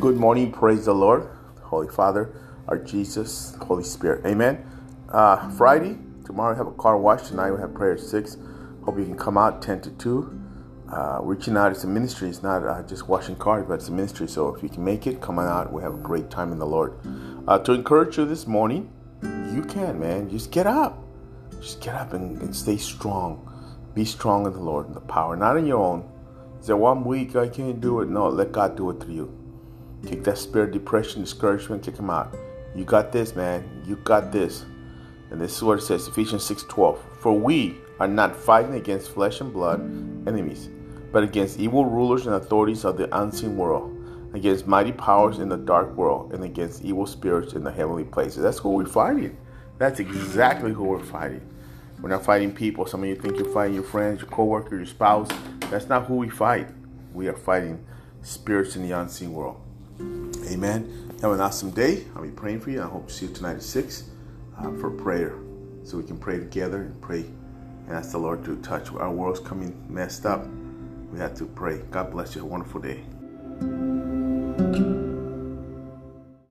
Good morning. Praise the Lord, Holy Father, our Jesus, Holy Spirit. Amen. Uh, Friday, tomorrow we have a car wash. Tonight we have prayer at 6. Hope you can come out 10 to 2. Uh, reaching out is a ministry. It's not uh, just washing cars, but it's a ministry. So if you can make it, come on out. We have a great time in the Lord. Uh, to encourage you this morning, you can, man. Just get up. Just get up and, and stay strong. Be strong in the Lord and the power, not in your own. There one week I can't do it? No, let God do it through you. Kick that spirit, of depression, discouragement, kick them out. You got this, man. You got this. And this is what it says, Ephesians 6:12. For we are not fighting against flesh and blood enemies, but against evil rulers and authorities of the unseen world, against mighty powers in the dark world, and against evil spirits in the heavenly places. That's who we're fighting. That's exactly who we're fighting. We're not fighting people. Some of you think you're fighting your friends, your coworker, your spouse. That's not who we fight. We are fighting spirits in the unseen world. Amen. Have an awesome day. I'll be praying for you. I hope to see you tonight at 6 uh, for prayer. So we can pray together and pray and ask the Lord to touch. Our world's coming messed up. We have to pray. God bless you. Have a wonderful day.